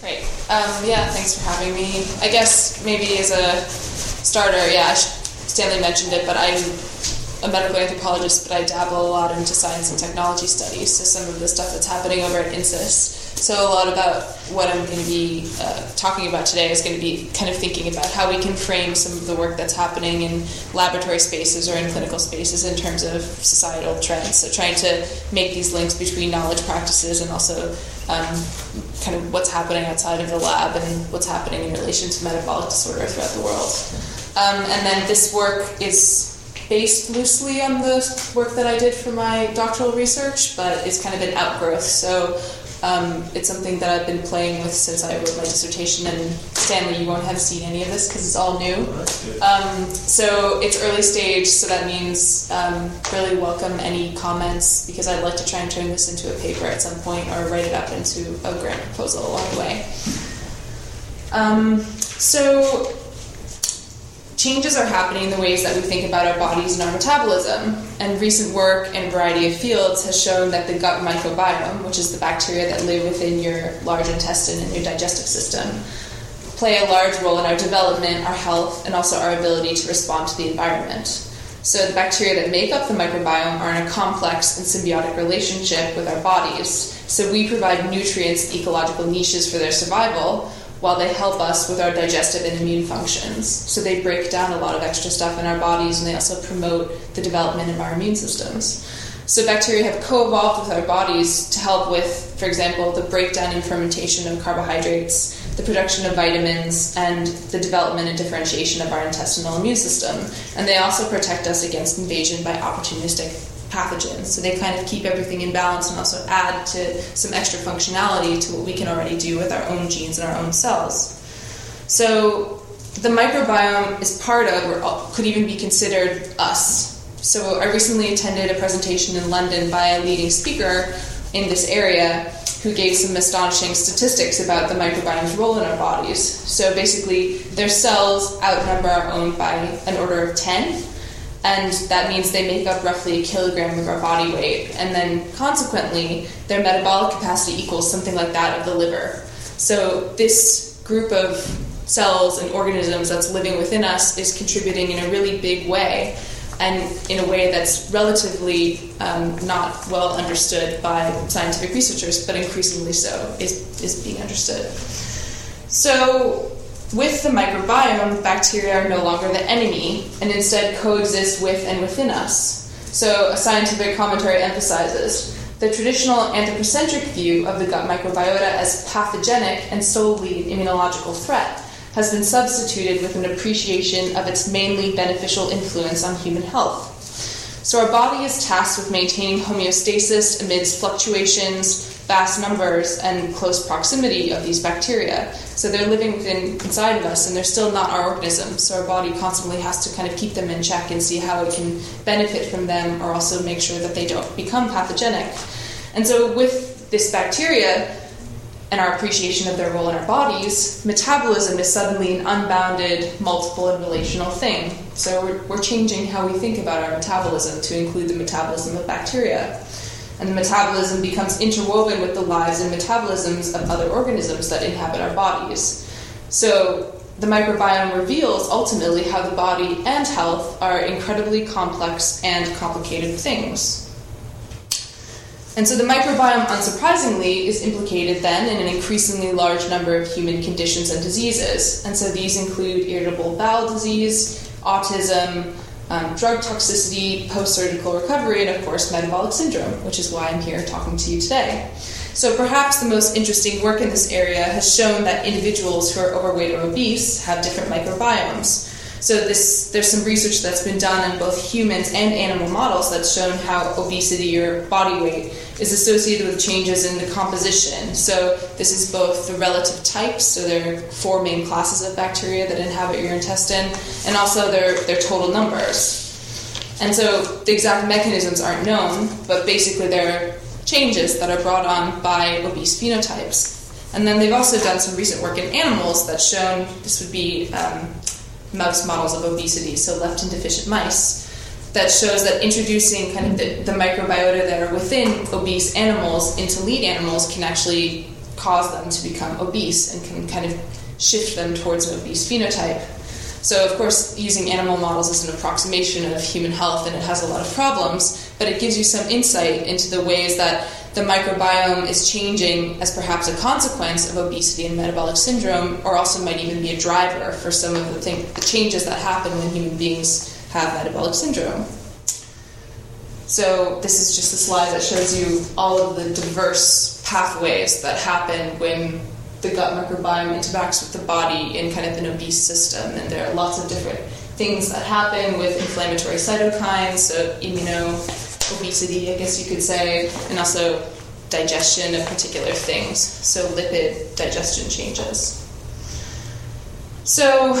Great. Um, yeah, thanks for having me. I guess maybe as a starter, yeah, Stanley mentioned it, but I'm a medical anthropologist, but I dabble a lot into science and technology studies. So some of the stuff that's happening over at INSIS. So a lot about what I'm going to be uh, talking about today is going to be kind of thinking about how we can frame some of the work that's happening in laboratory spaces or in clinical spaces in terms of societal trends. So trying to make these links between knowledge practices and also um, kind of what's happening outside of the lab and what's happening in relation to metabolic disorder throughout the world. Um, and then this work is based loosely on the work that I did for my doctoral research, but it's kind of an outgrowth. So um, it's something that I've been playing with since I wrote my dissertation. And Stanley, you won't have seen any of this because it's all new. Um, so it's early stage, so that means um, really welcome any comments because I'd like to try and turn this into a paper at some point or write it up into a grant proposal along the way. Um, so changes are happening in the ways that we think about our bodies and our metabolism. And recent work in a variety of fields has shown that the gut microbiome, which is the bacteria that live within your large intestine and your digestive system, play a large role in our development, our health, and also our ability to respond to the environment. So, the bacteria that make up the microbiome are in a complex and symbiotic relationship with our bodies. So, we provide nutrients ecological niches for their survival, while they help us with our digestive and immune functions. So they break down a lot of extra stuff in our bodies and they also promote the development of our immune systems. So bacteria have co-evolved with our bodies to help with, for example, the breakdown and fermentation of carbohydrates, the production of vitamins, and the development and differentiation of our intestinal immune system. And they also protect us against invasion by opportunistic pathogens. So they kind of keep everything in balance and also add to some extra functionality to what we can already do with our own genes and our own cells. So the microbiome is part of, or could even be considered us. So I recently attended a presentation in London by a leading speaker in this area who gave some astonishing statistics about the microbiome's role in our bodies. So basically, their cells outnumber our own by an order of 10 and that means they make up roughly a kilogram of our body weight, and then consequently, their metabolic capacity equals something like that of the liver. So, this group of cells and organisms that's living within us is contributing in a really big way, and in a way that's relatively um, not well understood by scientific researchers, but increasingly so is, is being understood. So, with the microbiome, bacteria are no longer the enemy and instead coexist with and within us. So, a scientific commentary emphasizes the traditional anthropocentric view of the gut microbiota as pathogenic and solely an immunological threat has been substituted with an appreciation of its mainly beneficial influence on human health. So, our body is tasked with maintaining homeostasis amidst fluctuations, vast numbers, and close proximity of these bacteria. So they're living within inside of us, and they're still not our organisms. So our body constantly has to kind of keep them in check and see how it can benefit from them, or also make sure that they don't become pathogenic. And so with this bacteria and our appreciation of their role in our bodies, metabolism is suddenly an unbounded, multiple, and relational thing. So we're, we're changing how we think about our metabolism to include the metabolism of bacteria and the metabolism becomes interwoven with the lives and metabolisms of other organisms that inhabit our bodies. So, the microbiome reveals ultimately how the body and health are incredibly complex and complicated things. And so the microbiome, unsurprisingly, is implicated then in an increasingly large number of human conditions and diseases. And so these include irritable bowel disease, autism, um, drug toxicity, post surgical recovery, and of course, metabolic syndrome, which is why I'm here talking to you today. So, perhaps the most interesting work in this area has shown that individuals who are overweight or obese have different microbiomes. So, this, there's some research that's been done in both humans and animal models that's shown how obesity or body weight is associated with changes in the composition. So, this is both the relative types, so there are four main classes of bacteria that inhabit your intestine, and also their, their total numbers. And so, the exact mechanisms aren't known, but basically, there are changes that are brought on by obese phenotypes. And then they've also done some recent work in animals that's shown this would be um, mouse models of obesity, so leptin deficient mice that shows that introducing kind of the, the microbiota that are within obese animals into lean animals can actually cause them to become obese and can kind of shift them towards an obese phenotype. So, of course, using animal models is an approximation of human health and it has a lot of problems, but it gives you some insight into the ways that the microbiome is changing as perhaps a consequence of obesity and metabolic syndrome, or also might even be a driver for some of the, thing, the changes that happen when human beings have metabolic syndrome. So, this is just a slide that shows you all of the diverse pathways that happen when the gut microbiome interacts with the body in kind of an obese system, and there are lots of different things that happen with inflammatory cytokines, so immuno obesity, I guess you could say, and also digestion of particular things, so lipid digestion changes. So,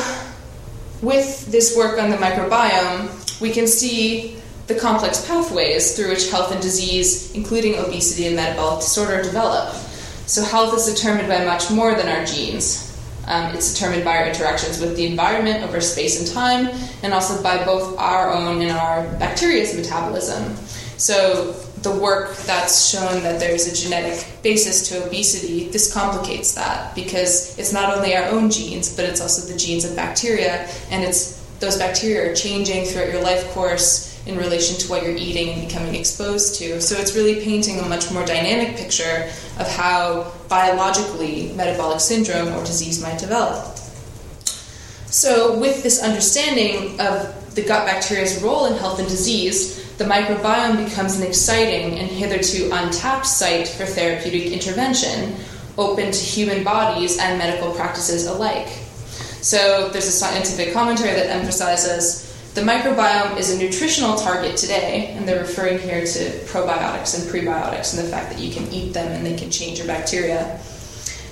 with this work on the microbiome, we can see the complex pathways through which health and disease, including obesity and metabolic disorder, develop. So, health is determined by much more than our genes. Um, it's determined by our interactions with the environment over space and time, and also by both our own and our bacteria's metabolism. So, the work that's shown that there's a genetic basis to obesity, this complicates that because it's not only our own genes, but it's also the genes of bacteria, and it's those bacteria are changing throughout your life course in relation to what you're eating and becoming exposed to. So it's really painting a much more dynamic picture of how biologically metabolic syndrome or disease might develop. So, with this understanding of the gut bacteria's role in health and disease, the microbiome becomes an exciting and hitherto untapped site for therapeutic intervention, open to human bodies and medical practices alike. So, there's a scientific commentary that emphasizes the microbiome is a nutritional target today, and they're referring here to probiotics and prebiotics and the fact that you can eat them and they can change your bacteria,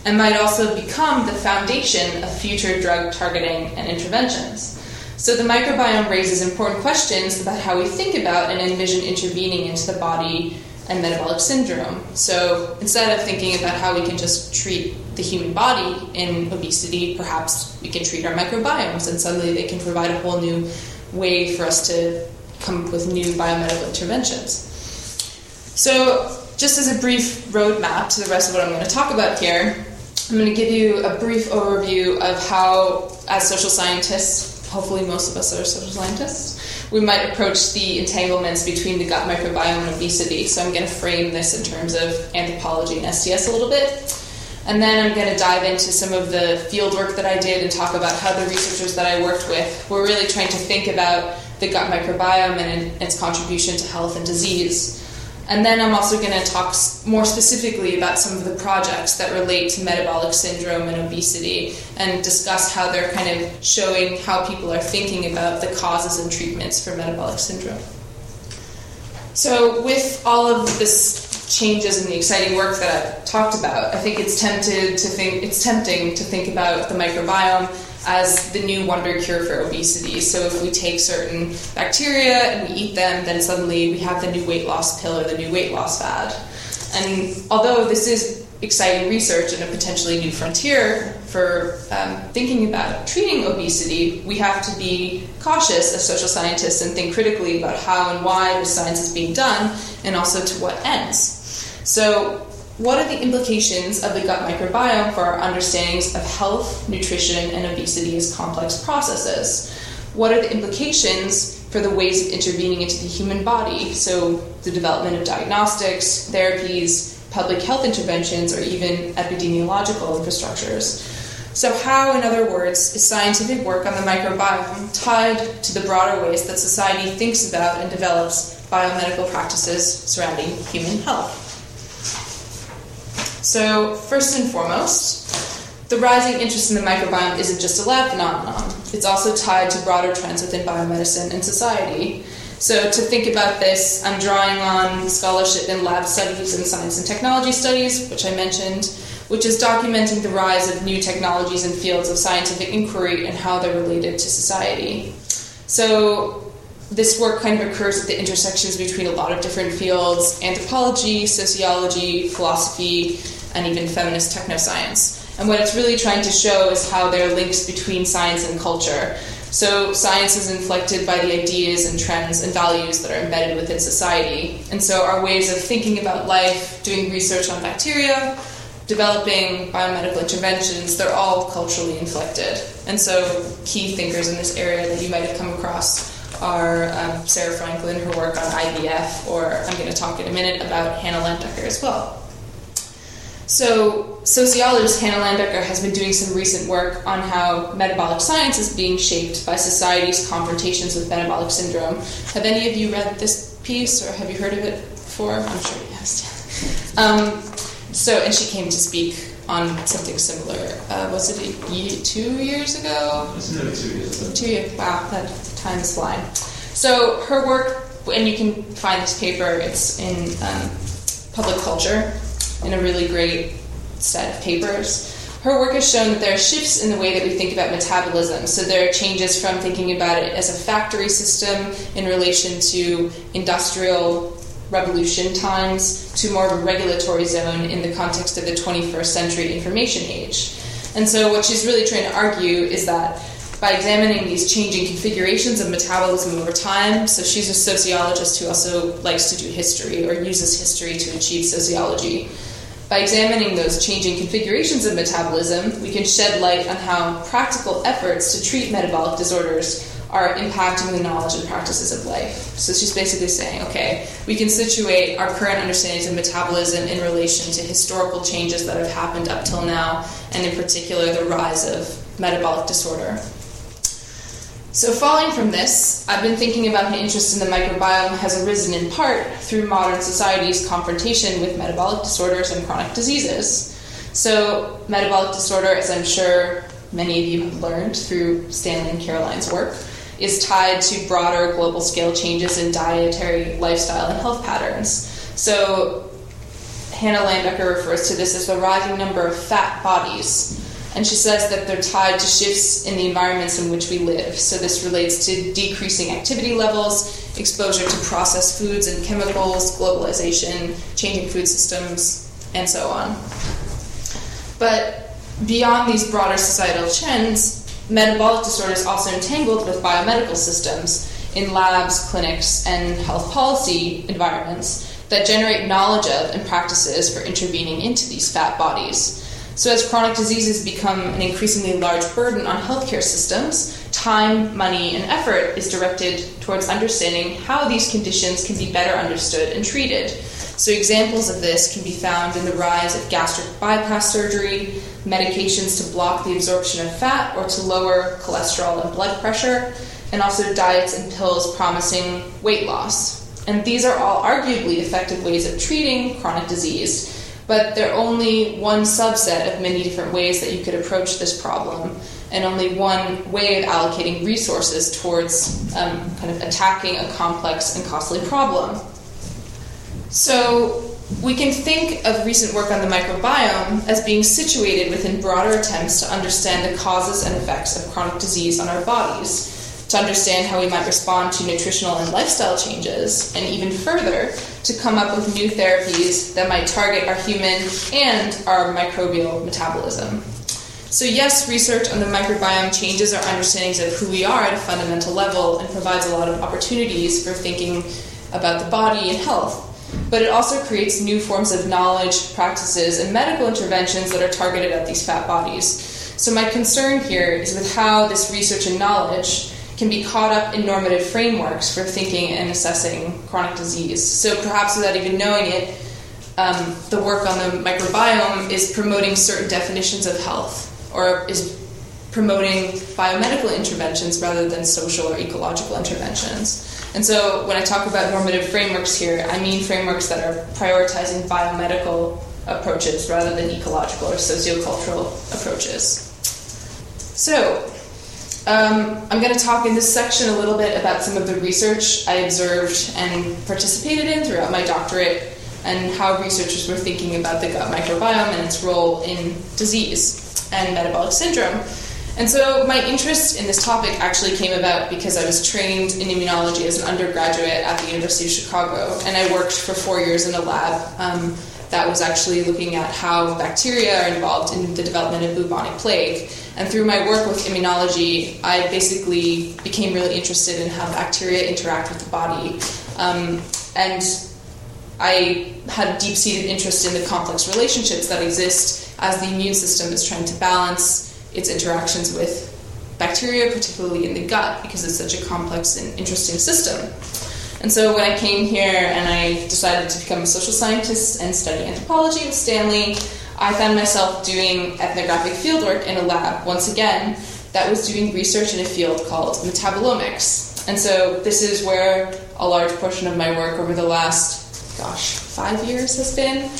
and might also become the foundation of future drug targeting and interventions. So, the microbiome raises important questions about how we think about and envision intervening into the body and metabolic syndrome. So, instead of thinking about how we can just treat the human body in obesity, perhaps we can treat our microbiomes, and suddenly they can provide a whole new way for us to come up with new biomedical interventions. So, just as a brief roadmap to the rest of what I'm going to talk about here, I'm going to give you a brief overview of how, as social scientists, hopefully most of us are social scientists, we might approach the entanglements between the gut microbiome and obesity. So, I'm going to frame this in terms of anthropology and STS a little bit. And then I'm going to dive into some of the field work that I did and talk about how the researchers that I worked with were really trying to think about the gut microbiome and its contribution to health and disease. And then I'm also going to talk more specifically about some of the projects that relate to metabolic syndrome and obesity and discuss how they're kind of showing how people are thinking about the causes and treatments for metabolic syndrome. So, with all of this changes in the exciting work that I've talked about, I think it's tempted to think it's tempting to think about the microbiome as the new wonder cure for obesity. So if we take certain bacteria and we eat them, then suddenly we have the new weight loss pill or the new weight loss fad. And although this is exciting research and a potentially new frontier for um, thinking about treating obesity, we have to be cautious as social scientists and think critically about how and why the science is being done and also to what ends. So, what are the implications of the gut microbiome for our understandings of health, nutrition, and obesity as complex processes? What are the implications for the ways of intervening into the human body? So, the development of diagnostics, therapies, public health interventions, or even epidemiological infrastructures. So, how, in other words, is scientific work on the microbiome tied to the broader ways that society thinks about and develops biomedical practices surrounding human health? So, first and foremost, the rising interest in the microbiome isn't just a lab phenomenon, it's also tied to broader trends within biomedicine and society. So, to think about this, I'm drawing on scholarship in lab studies and science and technology studies, which I mentioned, which is documenting the rise of new technologies and fields of scientific inquiry and how they're related to society. So, this work kind of occurs at the intersections between a lot of different fields anthropology, sociology, philosophy, and even feminist technoscience. And what it's really trying to show is how there are links between science and culture. So, science is inflected by the ideas and trends and values that are embedded within society. And so, our ways of thinking about life, doing research on bacteria, developing biomedical interventions, they're all culturally inflected. And so, key thinkers in this area that you might have come across are um, Sarah Franklin, her work on IVF, or I'm going to talk in a minute about Hannah Landecker as well. So, sociologist Hannah Landecker has been doing some recent work on how metabolic science is being shaped by society's confrontations with metabolic syndrome. Have any of you read this piece or have you heard of it before? I'm sure you have. Um, so, and she came to speak on something similar. Uh, was it year, two years ago? It's nearly two years ago. Two years. Wow, that time is flying. So her work, and you can find this paper. It's in um, Public Culture, in a really great set of papers. Her work has shown that there are shifts in the way that we think about metabolism. So there are changes from thinking about it as a factory system in relation to industrial revolution times to more of a regulatory zone in the context of the 21st century information age. And so, what she's really trying to argue is that by examining these changing configurations of metabolism over time, so she's a sociologist who also likes to do history or uses history to achieve sociology. By examining those changing configurations of metabolism, we can shed light on how practical efforts to treat metabolic disorders are impacting the knowledge and practices of life. So she's basically saying, okay, we can situate our current understandings of metabolism in relation to historical changes that have happened up till now, and in particular, the rise of metabolic disorder. So, following from this, I've been thinking about my interest in the microbiome has arisen in part through modern society's confrontation with metabolic disorders and chronic diseases. So, metabolic disorder, as I'm sure many of you have learned through Stanley and Caroline's work, is tied to broader global scale changes in dietary, lifestyle, and health patterns. So, Hannah Landecker refers to this as the rising number of fat bodies. And she says that they're tied to shifts in the environments in which we live. So, this relates to decreasing activity levels, exposure to processed foods and chemicals, globalization, changing food systems, and so on. But beyond these broader societal trends, metabolic disorders also entangled with biomedical systems in labs, clinics, and health policy environments that generate knowledge of and practices for intervening into these fat bodies. So, as chronic diseases become an increasingly large burden on healthcare systems, time, money, and effort is directed towards understanding how these conditions can be better understood and treated. So, examples of this can be found in the rise of gastric bypass surgery, medications to block the absorption of fat or to lower cholesterol and blood pressure, and also diets and pills promising weight loss. And these are all arguably effective ways of treating chronic disease but they're only one subset of many different ways that you could approach this problem, and only one way of allocating resources towards um, kind of attacking a complex and costly problem. So, we can think of recent work on the microbiome as being situated within broader attempts to understand the causes and effects of chronic disease on our bodies to understand how we might respond to nutritional and lifestyle changes, and even further, to come up with new therapies that might target our human and our microbial metabolism. So, yes, research on the microbiome changes our understandings of who we are at a fundamental level and provides a lot of opportunities for thinking about the body and health. But it also creates new forms of knowledge, practices, and medical interventions that are targeted at these fat bodies. So, my concern here is with how this research and knowledge can be caught up in normative frameworks for thinking and assessing chronic disease. So perhaps without even knowing it, um, the work on the microbiome is promoting certain definitions of health or is promoting biomedical interventions rather than social or ecological interventions. And so when I talk about normative frameworks here, I mean frameworks that are prioritizing biomedical approaches rather than ecological or sociocultural approaches. So, um, I'm going to talk in this section a little bit about some of the research I observed and participated in throughout my doctorate and how researchers were thinking about the gut microbiome and its role in disease and metabolic syndrome. And so my interest in this topic actually came about because I was trained in immunology as an undergraduate at the University of Chicago, and I worked for four years in a lab um, that was actually looking at how bacteria are involved in the development of bubonic plague. And through my work with immunology, I basically became really interested in how bacteria interact with the body. Um, and I had a deep seated interest in the complex relationships that exist as the immune system is trying to balance its interactions with bacteria, particularly in the gut, because it's such a complex and interesting system. And so when I came here and I decided to become a social scientist and study anthropology with Stanley, I found myself doing ethnographic fieldwork in a lab once again that was doing research in a field called metabolomics. And so this is where a large portion of my work over the last, gosh, five years has been.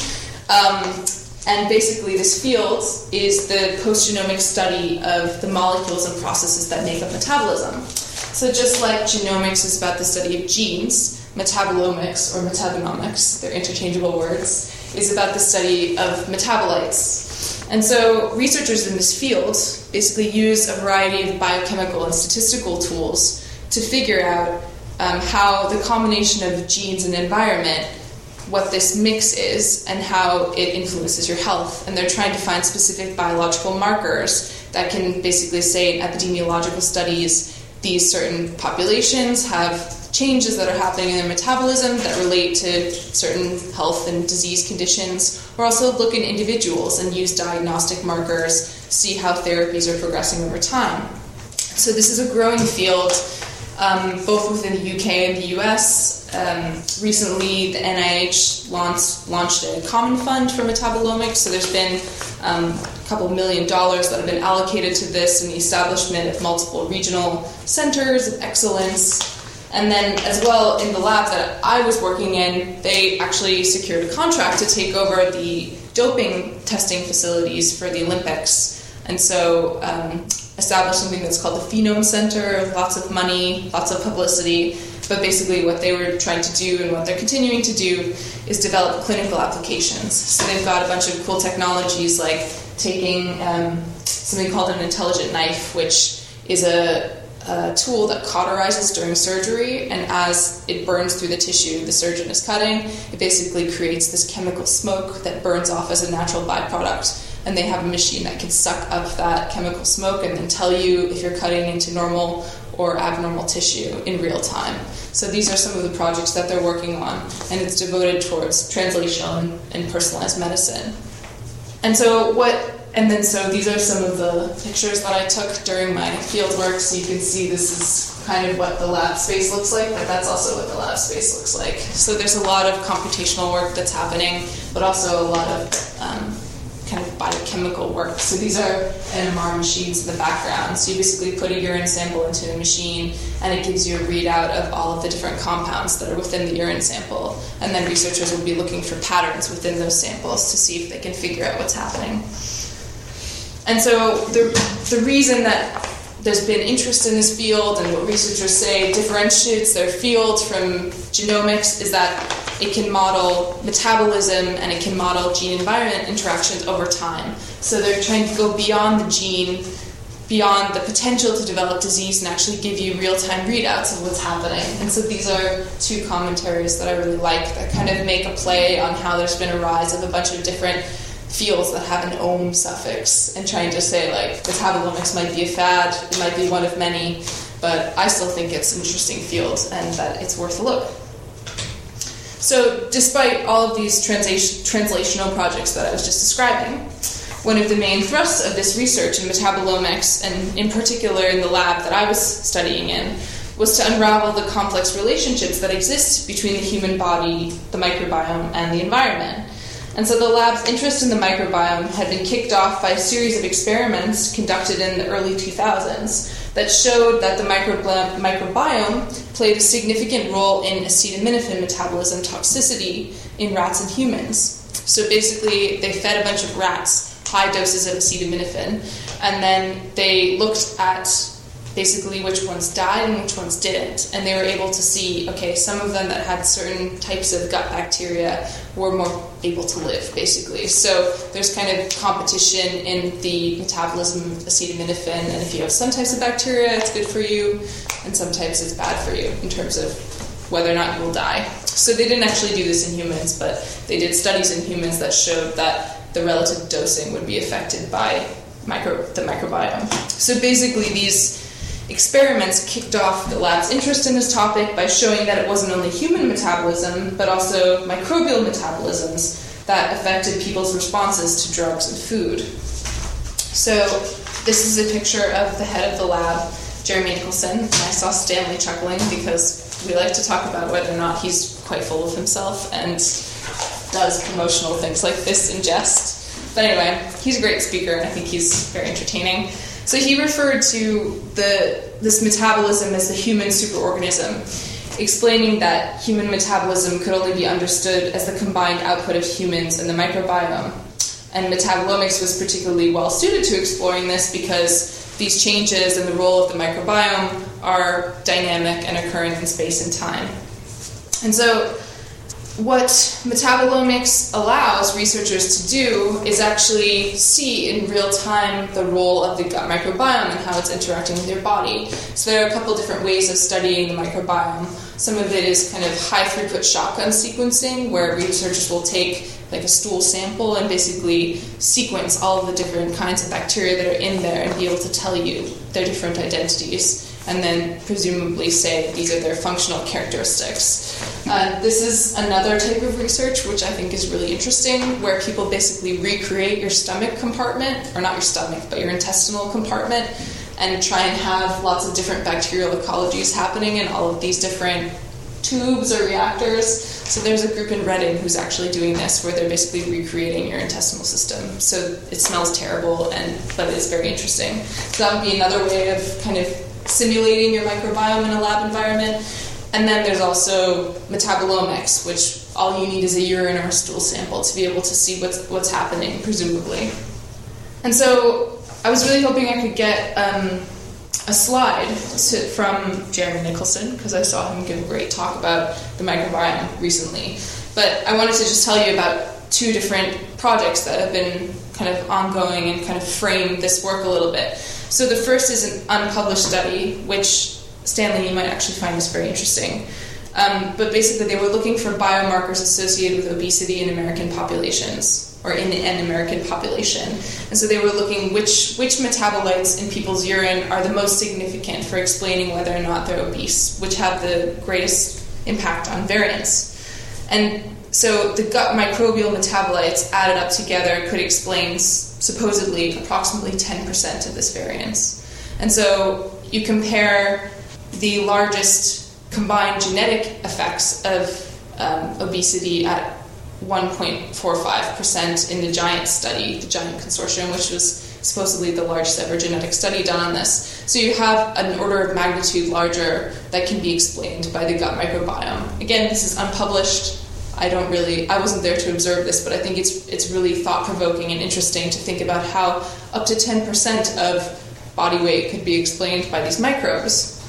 Um, and basically, this field is the post genomic study of the molecules and processes that make up metabolism. So, just like genomics is about the study of genes, metabolomics or metabonomics, they're interchangeable words, is about the study of metabolites. And so, researchers in this field basically use a variety of biochemical and statistical tools to figure out um, how the combination of genes and environment what this mix is and how it influences your health. And they're trying to find specific biological markers that can basically say in epidemiological studies these certain populations have changes that are happening in their metabolism that relate to certain health and disease conditions, or also look in individuals and use diagnostic markers, see how therapies are progressing over time. So, this is a growing field um, both within the UK and the US. Um, recently, the NIH launched, launched a common fund for metabolomics, so there's been um, a couple million dollars that have been allocated to this and the establishment of multiple regional centers of excellence. And then, as well, in the lab that I was working in, they actually secured a contract to take over the doping testing facilities for the Olympics. And so, um, established something that's called the Phenome Center, lots of money, lots of publicity but basically, what they were trying to do and what they're continuing to do is develop clinical applications. So they've got a bunch of cool technologies like taking um, something called an intelligent knife, which is a, a tool that cauterizes during surgery, and as it burns through the tissue the surgeon is cutting, it basically creates this chemical smoke that burns off as a natural byproduct. And they have a machine that can suck up that chemical smoke and then tell you if you're cutting into normal or abnormal tissue in real time. So these are some of the projects that they're working on, and it's devoted towards translation and personalized medicine. And so what and then so these are some of the pictures that I took during my field work. So you can see this is kind of what the lab space looks like, but that's also what the lab space looks like. So there's a lot of computational work that's happening, but also a lot of um, kind of biochemical work. So these are NMR machines in the background. So you basically put a urine sample into a machine and it gives you a readout of all of the different compounds that are within the urine sample. And then researchers will be looking for patterns within those samples to see if they can figure out what's happening. And so the, the reason that there's been interest in this field and what researchers say differentiates their field from genomics is that it can model metabolism and it can model gene environment interactions over time. So they're trying to go beyond the gene, beyond the potential to develop disease, and actually give you real time readouts of what's happening. And so these are two commentaries that I really like that kind of make a play on how there's been a rise of a bunch of different fields that have an "ome" suffix and trying to say like metabolomics might be a fad, it might be one of many, but I still think it's an interesting field and that it's worth a look. So, despite all of these translational projects that I was just describing, one of the main thrusts of this research in metabolomics, and in particular in the lab that I was studying in, was to unravel the complex relationships that exist between the human body, the microbiome, and the environment. And so the lab's interest in the microbiome had been kicked off by a series of experiments conducted in the early 2000s that showed that the microbiome played a significant role in acetaminophen metabolism toxicity in rats and humans. So basically, they fed a bunch of rats high doses of acetaminophen, and then they looked at basically which ones died and which ones didn't. And they were able to see, okay, some of them that had certain types of gut bacteria were more able to live, basically. So there's kind of competition in the metabolism of acetaminophen, and if you have some types of bacteria, it's good for you, and some types it's bad for you in terms of whether or not you will die. So they didn't actually do this in humans, but they did studies in humans that showed that the relative dosing would be affected by micro, the microbiome. So basically, these experiments kicked off the lab's interest in this topic by showing that it wasn't only human metabolism, but also microbial metabolisms that affected people's responses to drugs and food. So, this is a picture of the head of the lab, Jeremy Nicholson, and I saw Stanley chuckling because we like to talk about whether or not he's quite full of himself and does promotional things like this in jest. But anyway, he's a great speaker, and I think he's very entertaining. So he referred to the this metabolism as the human superorganism, explaining that human metabolism could only be understood as the combined output of humans and the microbiome. And metabolomics was particularly well suited to exploring this because these changes and the role of the microbiome are dynamic and occurring in space and time. And so what metabolomics allows researchers to do is actually see in real time the role of the gut microbiome and how it's interacting with your body. So there are a couple different ways of studying the microbiome. Some of it is kind of high throughput shotgun sequencing, where researchers will take like a stool sample and basically sequence all of the different kinds of bacteria that are in there and be able to tell you their different identities and then presumably say these are their functional characteristics. Uh, this is another type of research which I think is really interesting, where people basically recreate your stomach compartment, or not your stomach, but your intestinal compartment, and try and have lots of different bacterial ecologies happening in all of these different tubes or reactors. So there's a group in Reading who's actually doing this, where they're basically recreating your intestinal system. So it smells terrible, and but it's very interesting. So that would be another way of kind of simulating your microbiome in a lab environment. And then there's also metabolomics, which all you need is a urine or a stool sample to be able to see what's what's happening, presumably. And so I was really hoping I could get um, a slide to, from Jeremy Nicholson because I saw him give a great talk about the microbiome recently. But I wanted to just tell you about two different projects that have been kind of ongoing and kind of frame this work a little bit. So the first is an unpublished study, which Stanley, you might actually find this very interesting. Um, but basically, they were looking for biomarkers associated with obesity in American populations or in an American population. And so they were looking which which metabolites in people's urine are the most significant for explaining whether or not they're obese, which have the greatest impact on variance. And so the gut microbial metabolites added up together could explain supposedly approximately 10% of this variance. And so you compare the largest combined genetic effects of um, obesity at 1.45% in the GIANT study, the GIANT consortium, which was supposedly the largest ever genetic study done on this. So you have an order of magnitude larger that can be explained by the gut microbiome. Again, this is unpublished. I don't really I wasn't there to observe this, but I think it's it's really thought provoking and interesting to think about how up to 10% of body weight could be explained by these microbes.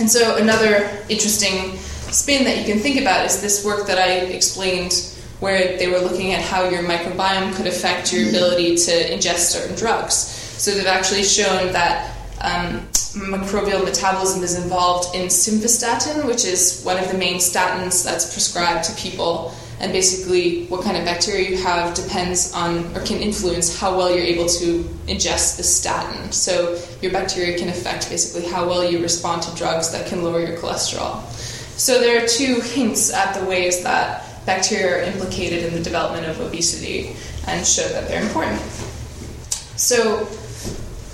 And so another interesting spin that you can think about is this work that I explained where they were looking at how your microbiome could affect your ability to ingest certain drugs. So they've actually shown that um, microbial metabolism is involved in simvastatin, which is one of the main statins that's prescribed to people. And basically, what kind of bacteria you have depends on or can influence how well you're able to ingest the statin. So, your bacteria can affect basically how well you respond to drugs that can lower your cholesterol. So, there are two hints at the ways that bacteria are implicated in the development of obesity and show that they're important. So,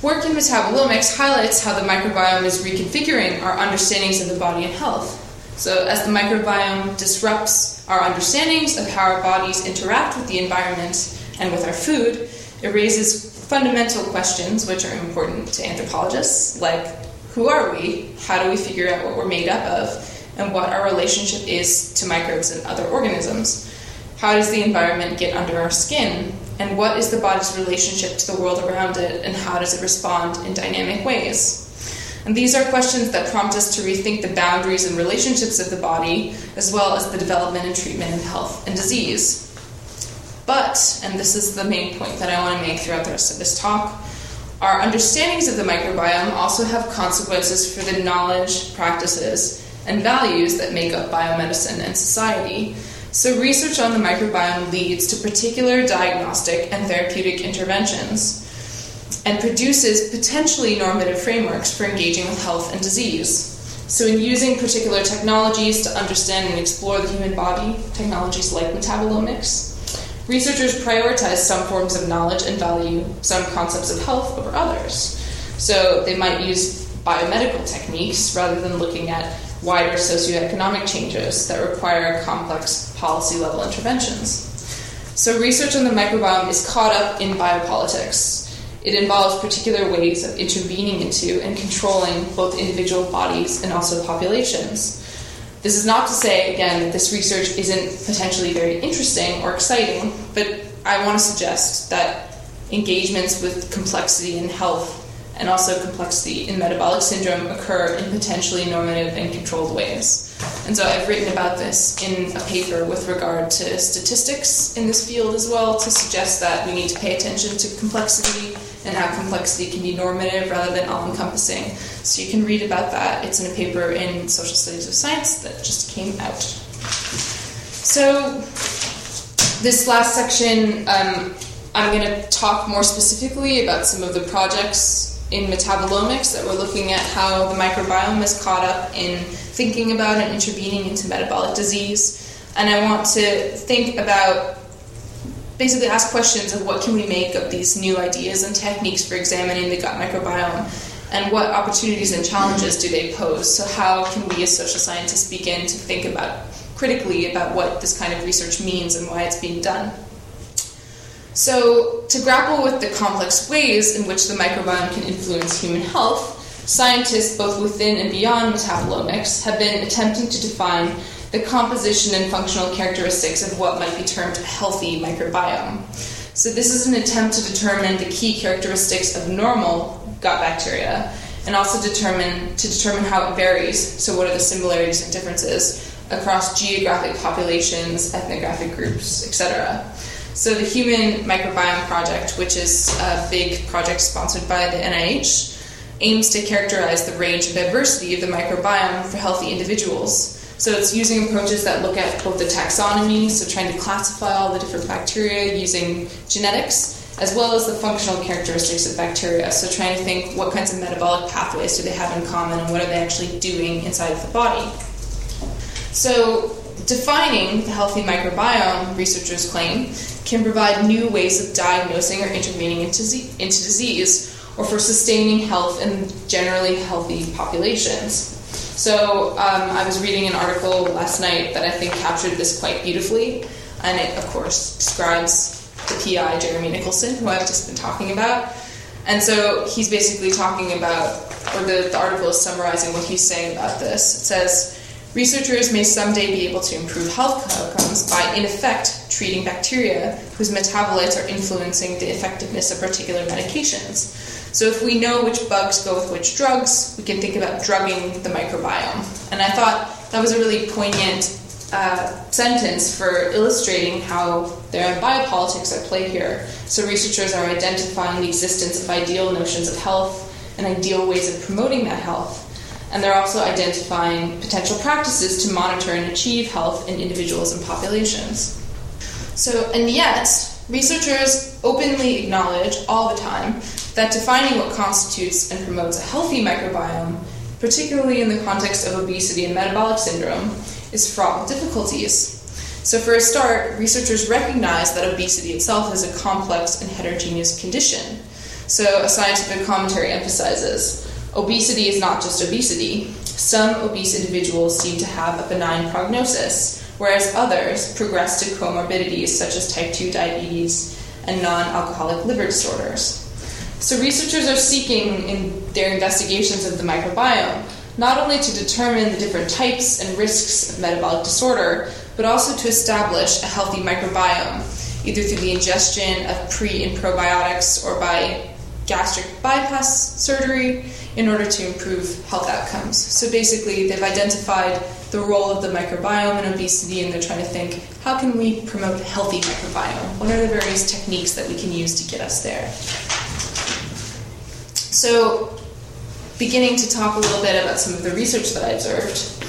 Work in metabolomics highlights how the microbiome is reconfiguring our understandings of the body and health. So, as the microbiome disrupts our understandings of how our bodies interact with the environment and with our food, it raises fundamental questions which are important to anthropologists, like who are we? How do we figure out what we're made up of? And what our relationship is to microbes and other organisms? How does the environment get under our skin? And what is the body's relationship to the world around it, and how does it respond in dynamic ways? And these are questions that prompt us to rethink the boundaries and relationships of the body, as well as the development and treatment of health and disease. But, and this is the main point that I want to make throughout the rest of this talk, our understandings of the microbiome also have consequences for the knowledge, practices, and values that make up biomedicine and society. So, research on the microbiome leads to particular diagnostic and therapeutic interventions. and produces potentially normative frameworks for engaging with health and disease. So, in using particular technologies to understand and explore the human body, technologies like metabolomics, researchers prioritize some forms of knowledge and value some concepts of health over others. So, they might use biomedical techniques rather than looking at wider socioeconomic changes that require complex policy level interventions. So, research on the microbiome is caught up in biopolitics. It involves particular ways of intervening into and controlling both individual bodies and also populations. This is not to say, again, that this research isn't potentially very interesting or exciting, but I want to suggest that engagements with complexity and health and also complexity in metabolic syndrome occur in potentially normative and controlled ways. And so I've written about this in a paper with regard to statistics in this field as well to suggest that we need to pay attention to complexity and how complexity can be normative rather than all encompassing. So you can read about that. It's in a paper in Social Studies of Science that just came out. So, this last section, um, I'm going to talk more specifically about some of the projects in metabolomics that we're looking at how the microbiome is caught up in thinking about and intervening into metabolic disease. And I want to think about basically ask questions of what can we make of these new ideas and techniques for examining the gut microbiome and what opportunities and challenges do they pose so how can we as social scientists begin to think about critically about what this kind of research means and why it's being done so, to grapple with the complex ways in which the microbiome can influence human health, scientists both within and beyond metabolomics have been attempting to define the composition and functional characteristics of what might be termed a healthy microbiome. So, this is an attempt to determine the key characteristics of normal gut bacteria and also determine to determine how it varies. So, what are the similarities and differences across geographic populations, ethnographic groups, etc. So, the Human Microbiome Project, which is a big project sponsored by the NIH, aims to characterize the range and diversity of the microbiome for healthy individuals. So, it's using approaches that look at both the taxonomy, so trying to classify all the different bacteria using genetics, as well as the functional characteristics of bacteria. So, trying to think what kinds of metabolic pathways do they have in common and what are they actually doing inside of the body. So, defining the healthy microbiome, researchers claim, can provide new ways of diagnosing or intervening into, disease or for sustaining health in generally healthy populations. So, um, I was reading an article last night that I think captured this quite beautifully, and it, of course, describes the PI, Jeremy Nicholson, who I've just been talking about. And so he's basically talking about, or the, the article is summarizing what he's saying about this. It says, Researchers may someday be able to improve health outcomes by, in effect, treating bacteria whose metabolites are influencing the effectiveness of particular medications. So, if we know which bugs go with which drugs, we can think about drugging the microbiome. And I thought that was a really poignant uh, sentence for illustrating how there are biopolitics at play here. So, researchers are identifying the existence of ideal notions of health and ideal ways of promoting that health and they're also identifying potential practices to monitor and achieve health in individuals and populations. So, and yet, researchers openly acknowledge all the time that defining what constitutes and promotes a healthy microbiome, particularly in the context of obesity and metabolic syndrome, is fraught with difficulties. So, for a start, researchers recognize that obesity itself is a complex and heterogeneous condition. So, a scientific commentary emphasizes Obesity is not just obesity. Some obese individuals seem to have a benign prognosis, whereas others progress to comorbidities such as type 2 diabetes and non alcoholic liver disorders. So, researchers are seeking in their investigations of the microbiome not only to determine the different types and risks of metabolic disorder, but also to establish a healthy microbiome, either through the ingestion of pre and probiotics or by gastric bypass surgery in order to improve health outcomes. So basically, they've identified the role of the microbiome in obesity and they're trying to think how can we promote healthy microbiome? What are the various techniques that we can use to get us there? So, beginning to talk a little bit about some of the research that I observed,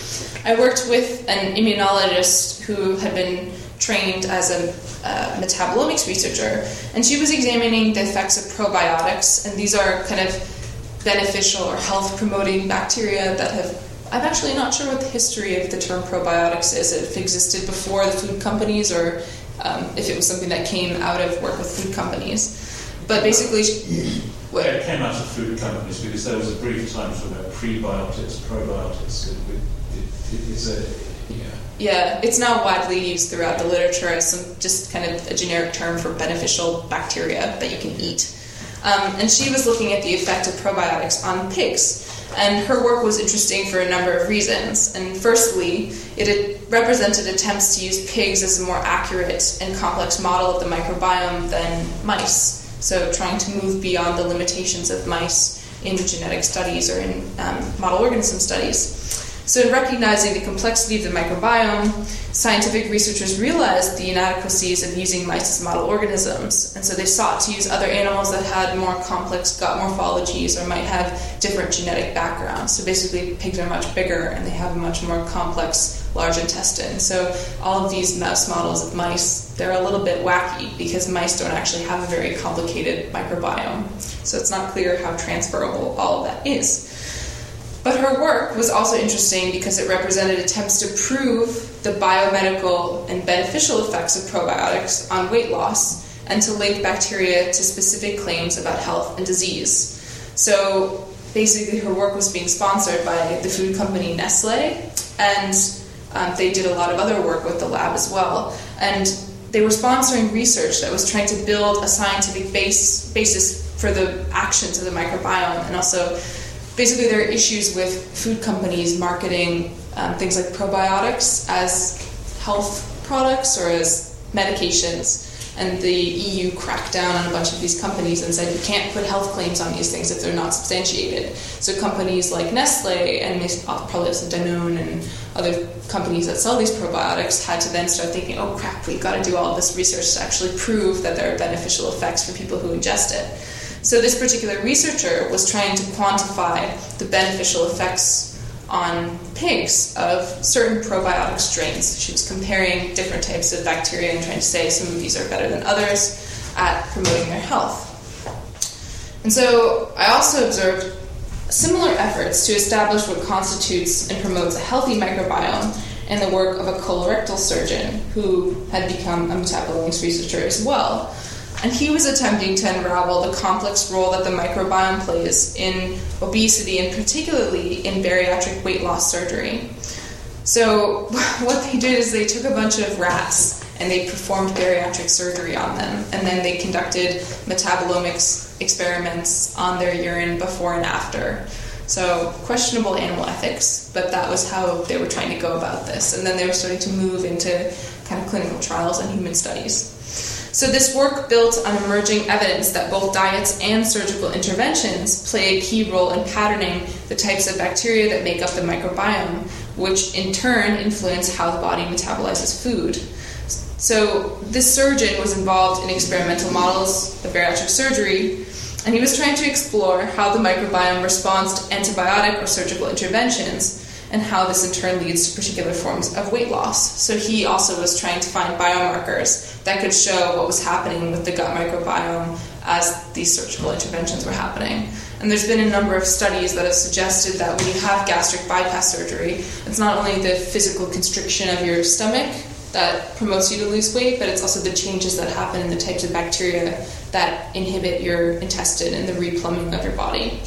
I worked with an immunologist who had been trained as a uh, metabolomics researcher, and she was examining the effects of probiotics, and these are kind of beneficial or health promoting bacteria that have. I'm actually not sure what the history of the term probiotics is, if it existed before the food companies or um, if it was something that came out of work with food companies. But basically, well, it came out of food companies because there was a brief time for about prebiotics, probiotics. It, it, it, it's a yeah. Yeah, it's now widely used throughout the literature as some just kind of a generic term for beneficial bacteria that you can eat. Um, and she was looking at the effect of probiotics on pigs. And her work was interesting for a number of reasons. And firstly, it represented attempts to use pigs as a more accurate and complex model of the microbiome than mice. So, trying to move beyond the limitations of mice in genetic studies or in um, model organism studies. So, in recognizing the complexity of the microbiome, scientific researchers realized the inadequacies of using mice as model organisms, and so they sought to use other animals that had more complex gut morphologies or might have different genetic backgrounds. So, basically, pigs are much bigger and they have a much more complex large intestine. So, all of these mouse models of mice, they're a little bit wacky because mice don't actually have a very complicated microbiome. So, it's not clear how transferable all of that is. But her work was also interesting because it represented attempts to prove the biomedical and beneficial effects of probiotics on weight loss and to link bacteria to specific claims about health and disease. So basically, her work was being sponsored by the food company Nestle, and um, they did a lot of other work with the lab as well. And they were sponsoring research that was trying to build a scientific base, basis for the actions of the microbiome and also basically there are issues with food companies marketing um, things like probiotics as health products or as medications. And the EU cracked down on a bunch of these companies and said you can't put health claims on these things if they're not substantiated. So companies like Nestle and probably also Danone and other companies that sell these probiotics had to then start thinking, oh crap, we've got to do all this research to actually prove that there are beneficial effects for people who ingest it. So this particular researcher was trying to quantify the beneficial effects on pigs of certain probiotic strains. She was comparing different types of bacteria and trying to say some of these are better than others at promoting their health. And so I also observed similar efforts to establish what constitutes and promotes a healthy microbiome in the work of a colorectal surgeon who had become a metabolomics researcher as well and he was attempting to unravel the complex role that the microbiome plays in obesity and particularly in bariatric weight loss surgery. So, what they did is they took a bunch of rats and they performed bariatric surgery on them, and then they conducted metabolomics experiments on their urine before and after. So, questionable animal ethics, but that was how they were trying to go about this. And then they were starting to move into kind of clinical trials and human studies. So, this work built on emerging evidence that both diets and surgical interventions play a key role in patterning the types of bacteria that make up the microbiome, which in turn influence how the body metabolizes food. So, this surgeon was involved in experimental models of bariatric surgery, and he was trying to explore how the microbiome responds to antibiotic or surgical interventions and how this in turn leads to particular forms of weight loss. So he also was trying to find biomarkers that could show what was happening with the gut microbiome as these surgical interventions were happening. And there's been a number of studies that have suggested that when you have gastric bypass surgery, it's not only the physical constriction of your stomach that promotes you to lose weight, but it's also the changes that happen in the types of bacteria that inhibit your intestine and the replumbing of your body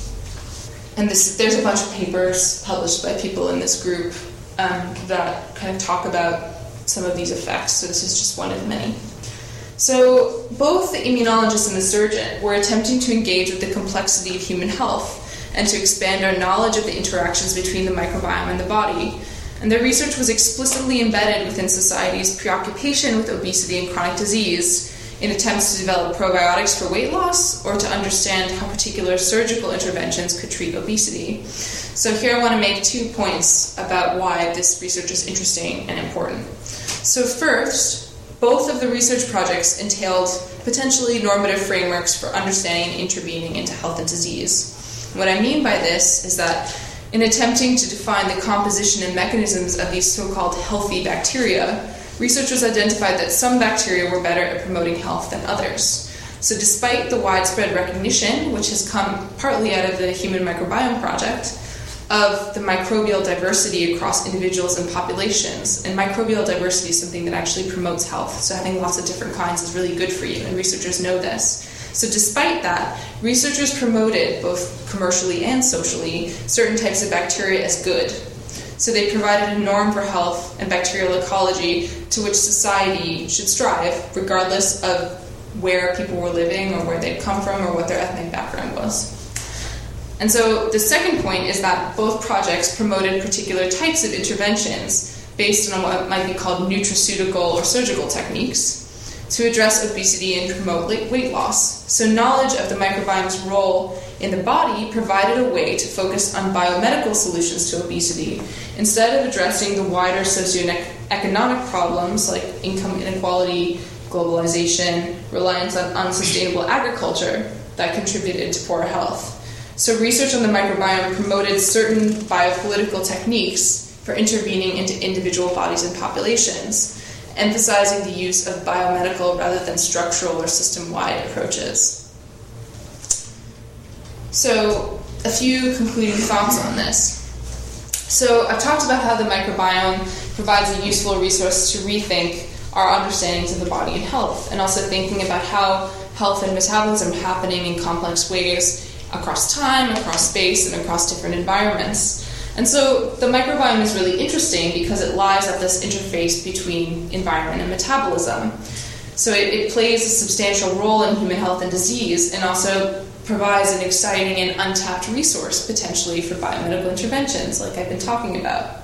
and this, there's a bunch of papers published by people in this group um, that kind of talk about some of these effects. So this is just one of many. So both the immunologist and the surgeon were attempting to engage with the complexity of human health and to expand our knowledge of the interactions between the microbiome and the body. And their research was explicitly embedded within society's preoccupation with obesity and chronic disease in attempts to develop probiotics for weight loss or to understand how particular surgical interventions could treat obesity. So, here I want to make two points about why this research is interesting and important. So, first, both of the research projects entailed potentially normative frameworks for understanding and intervening into health and disease. What I mean by this is that in attempting to define the composition and mechanisms of these so called healthy bacteria, researchers identified that some bacteria were better at promoting health than others. So, despite the widespread recognition, which has come partly out of the Human Microbiome Project, of the microbial diversity across individuals and populations. And microbial diversity is something that actually promotes health. So, having lots of different kinds is really good for you, and researchers know this. So, despite that, researchers promoted, both commercially and socially, certain types of bacteria as good. So, they provided a norm for health and bacterial ecology to which society should strive, regardless of where people were living or where they'd come from or what their ethnic background was. And so the second point is that both projects promoted particular types of interventions based on what might be called nutraceutical or surgical techniques to address obesity and promote weight loss. So, knowledge of the microbiome's role in the body provided a way to focus on biomedical solutions to obesity instead of addressing the wider socioeconomic problems like income inequality, globalization, reliance on unsustainable agriculture that contributed to poor health. So, research on the microbiome promoted certain biopolitical techniques for intervening into individual bodies and populations, emphasizing the use of biomedical rather than structural or system wide approaches. So, a few concluding thoughts on this. So, I've talked about how the microbiome provides a useful resource to rethink our understandings of the body and health, and also thinking about how health and metabolism happening in complex ways across time, across space, and across different environments. And so the microbiome is really interesting because it lies at this interface between environment and metabolism. So it, it, plays a substantial role in human health and disease and also provides an exciting and untapped resource potentially for biomedical interventions, like I've been talking about.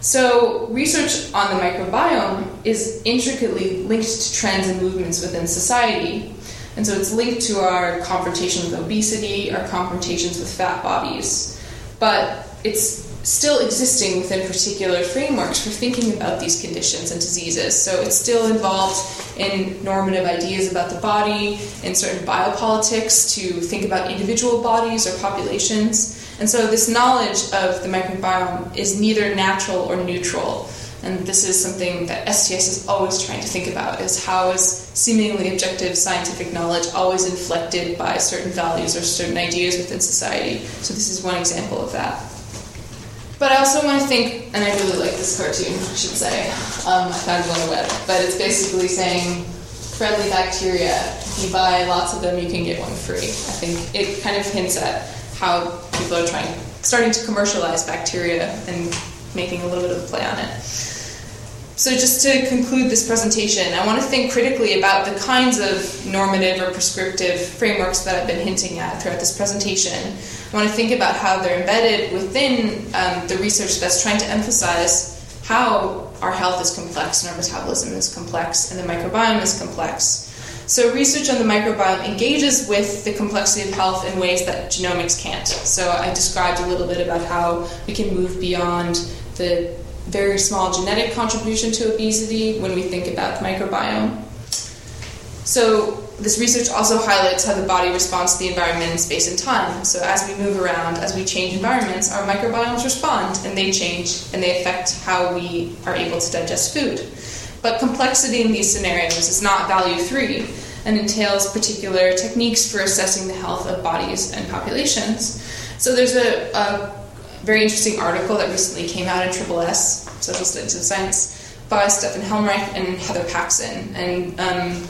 So, research on the microbiome is intricately linked to trends and movements within society. And so it's linked to our confrontation with obesity, our confrontations with fat bodies. But it's still existing within particular frameworks for thinking about these conditions and diseases. So it's still involved in normative ideas about the body, in certain biopolitics to think about individual bodies or populations. And so this knowledge of the microbiome is neither natural or neutral. And this is something that STS is always trying to think about is how is seemingly objective scientific knowledge always inflected by certain values or certain ideas within society. So this is one example of that. But I also want to think, and I really like this cartoon, I should say. Um, I found it on the web, but it's basically saying friendly bacteria. If you buy lots of them, you can get one free. I think it kind of hints at how people are trying, starting to commercialize bacteria and making a little bit of a play on it. So, just to conclude this presentation, I want to think critically about the kinds of normative or prescriptive frameworks that I've been hinting at throughout this presentation. I want to think about how they're embedded within um, the research that's trying to emphasize how our health is complex and our metabolism is complex and the microbiome is complex. So, research on the microbiome engages with the complexity of health in ways that genomics can't. So, I described a little bit about how we can move beyond the very small genetic contribution to obesity when we think about the microbiome. So, this research also highlights how the body responds to the environment in space and time. So, as we move around, as we change environments, our microbiomes respond and they change and they affect how we are able to digest food. But complexity in these scenarios is not value three and entails particular techniques for assessing the health of bodies and populations. So, there's a, a very interesting article that recently came out in Triple S, Social Studies of Science, by Stefan Helmreich and Heather Paxson. And um,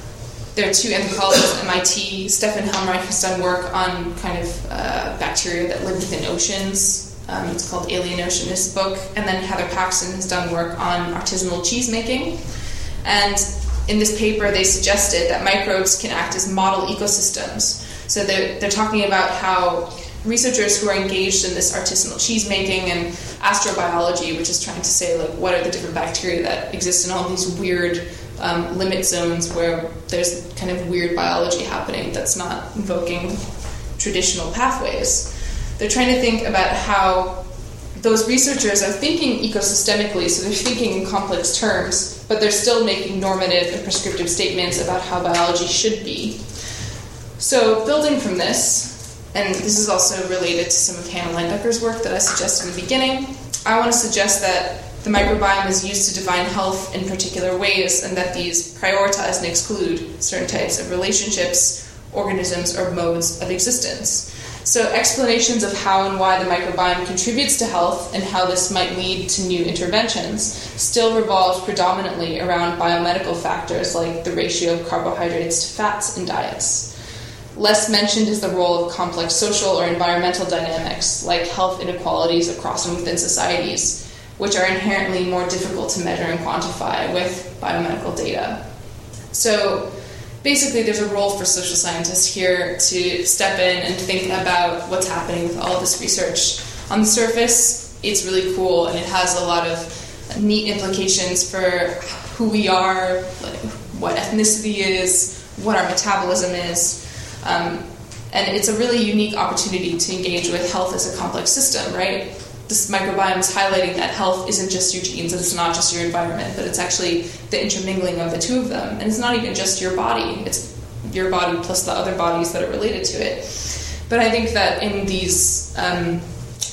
there are two anthropologists at MIT. Stefan Helmreich has done work on kind of uh, bacteria that live within oceans. Um, it's called Alien Ocean, this book. And then Heather Paxson has done work on artisanal cheese making. And in this paper, they suggested that microbes can act as model ecosystems. So they're, they're talking about how researchers who are engaged in this artisanal cheese making and astrobiology, which is trying to say like what are the different bacteria that exist in all these weird um, limit zones where there's kind of weird biology happening that's not invoking traditional pathways. They're trying to think about how those researchers are thinking ecosystemically, so they're thinking in complex terms, but they're still making normative and prescriptive statements about how biology should be. So, building from this, and this is also related to some of Hannah Landecker's work that I suggested in the beginning. I want to suggest that the microbiome is used to define health in particular ways, and that these prioritize and exclude certain types of relationships, organisms, or modes of existence. So, explanations of how and why the microbiome contributes to health and how this might lead to new interventions still revolves predominantly around biomedical factors like the ratio of carbohydrates to fats in diets. Less mentioned is the role of complex social or environmental dynamics, like health inequalities across and within societies, which are inherently more difficult to measure and quantify with biomedical data. So, basically, there's a role for social scientists here to step in and think about what's happening with all this research. On the surface, it's really cool and it has a lot of neat implications for who we are, like what ethnicity is, what our metabolism is. Um, and it's a really unique opportunity to engage with health as a complex system, right? This microbiome is highlighting that health isn't just your genes, and it's not just your environment, but it's actually the intermingling of the two of them. And it's not even just your body, it's your body plus the other bodies that are related to it. But I think that in these um,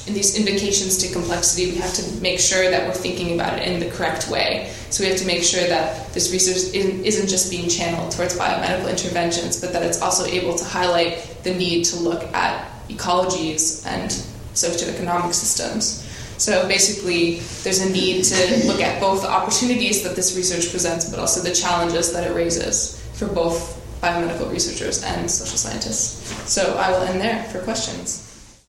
in these invocations to complexity, we have to make sure that we're thinking about it in the correct way. So we have to make sure that this research isn't just being channeled towards biomedical interventions, but that it's also able to highlight the need to look at ecologies and socioeconomic systems. So basically, there's a need to look at both the opportunities that this research presents, but also the challenges that it raises for both biomedical researchers and social scientists. So I will end there for questions.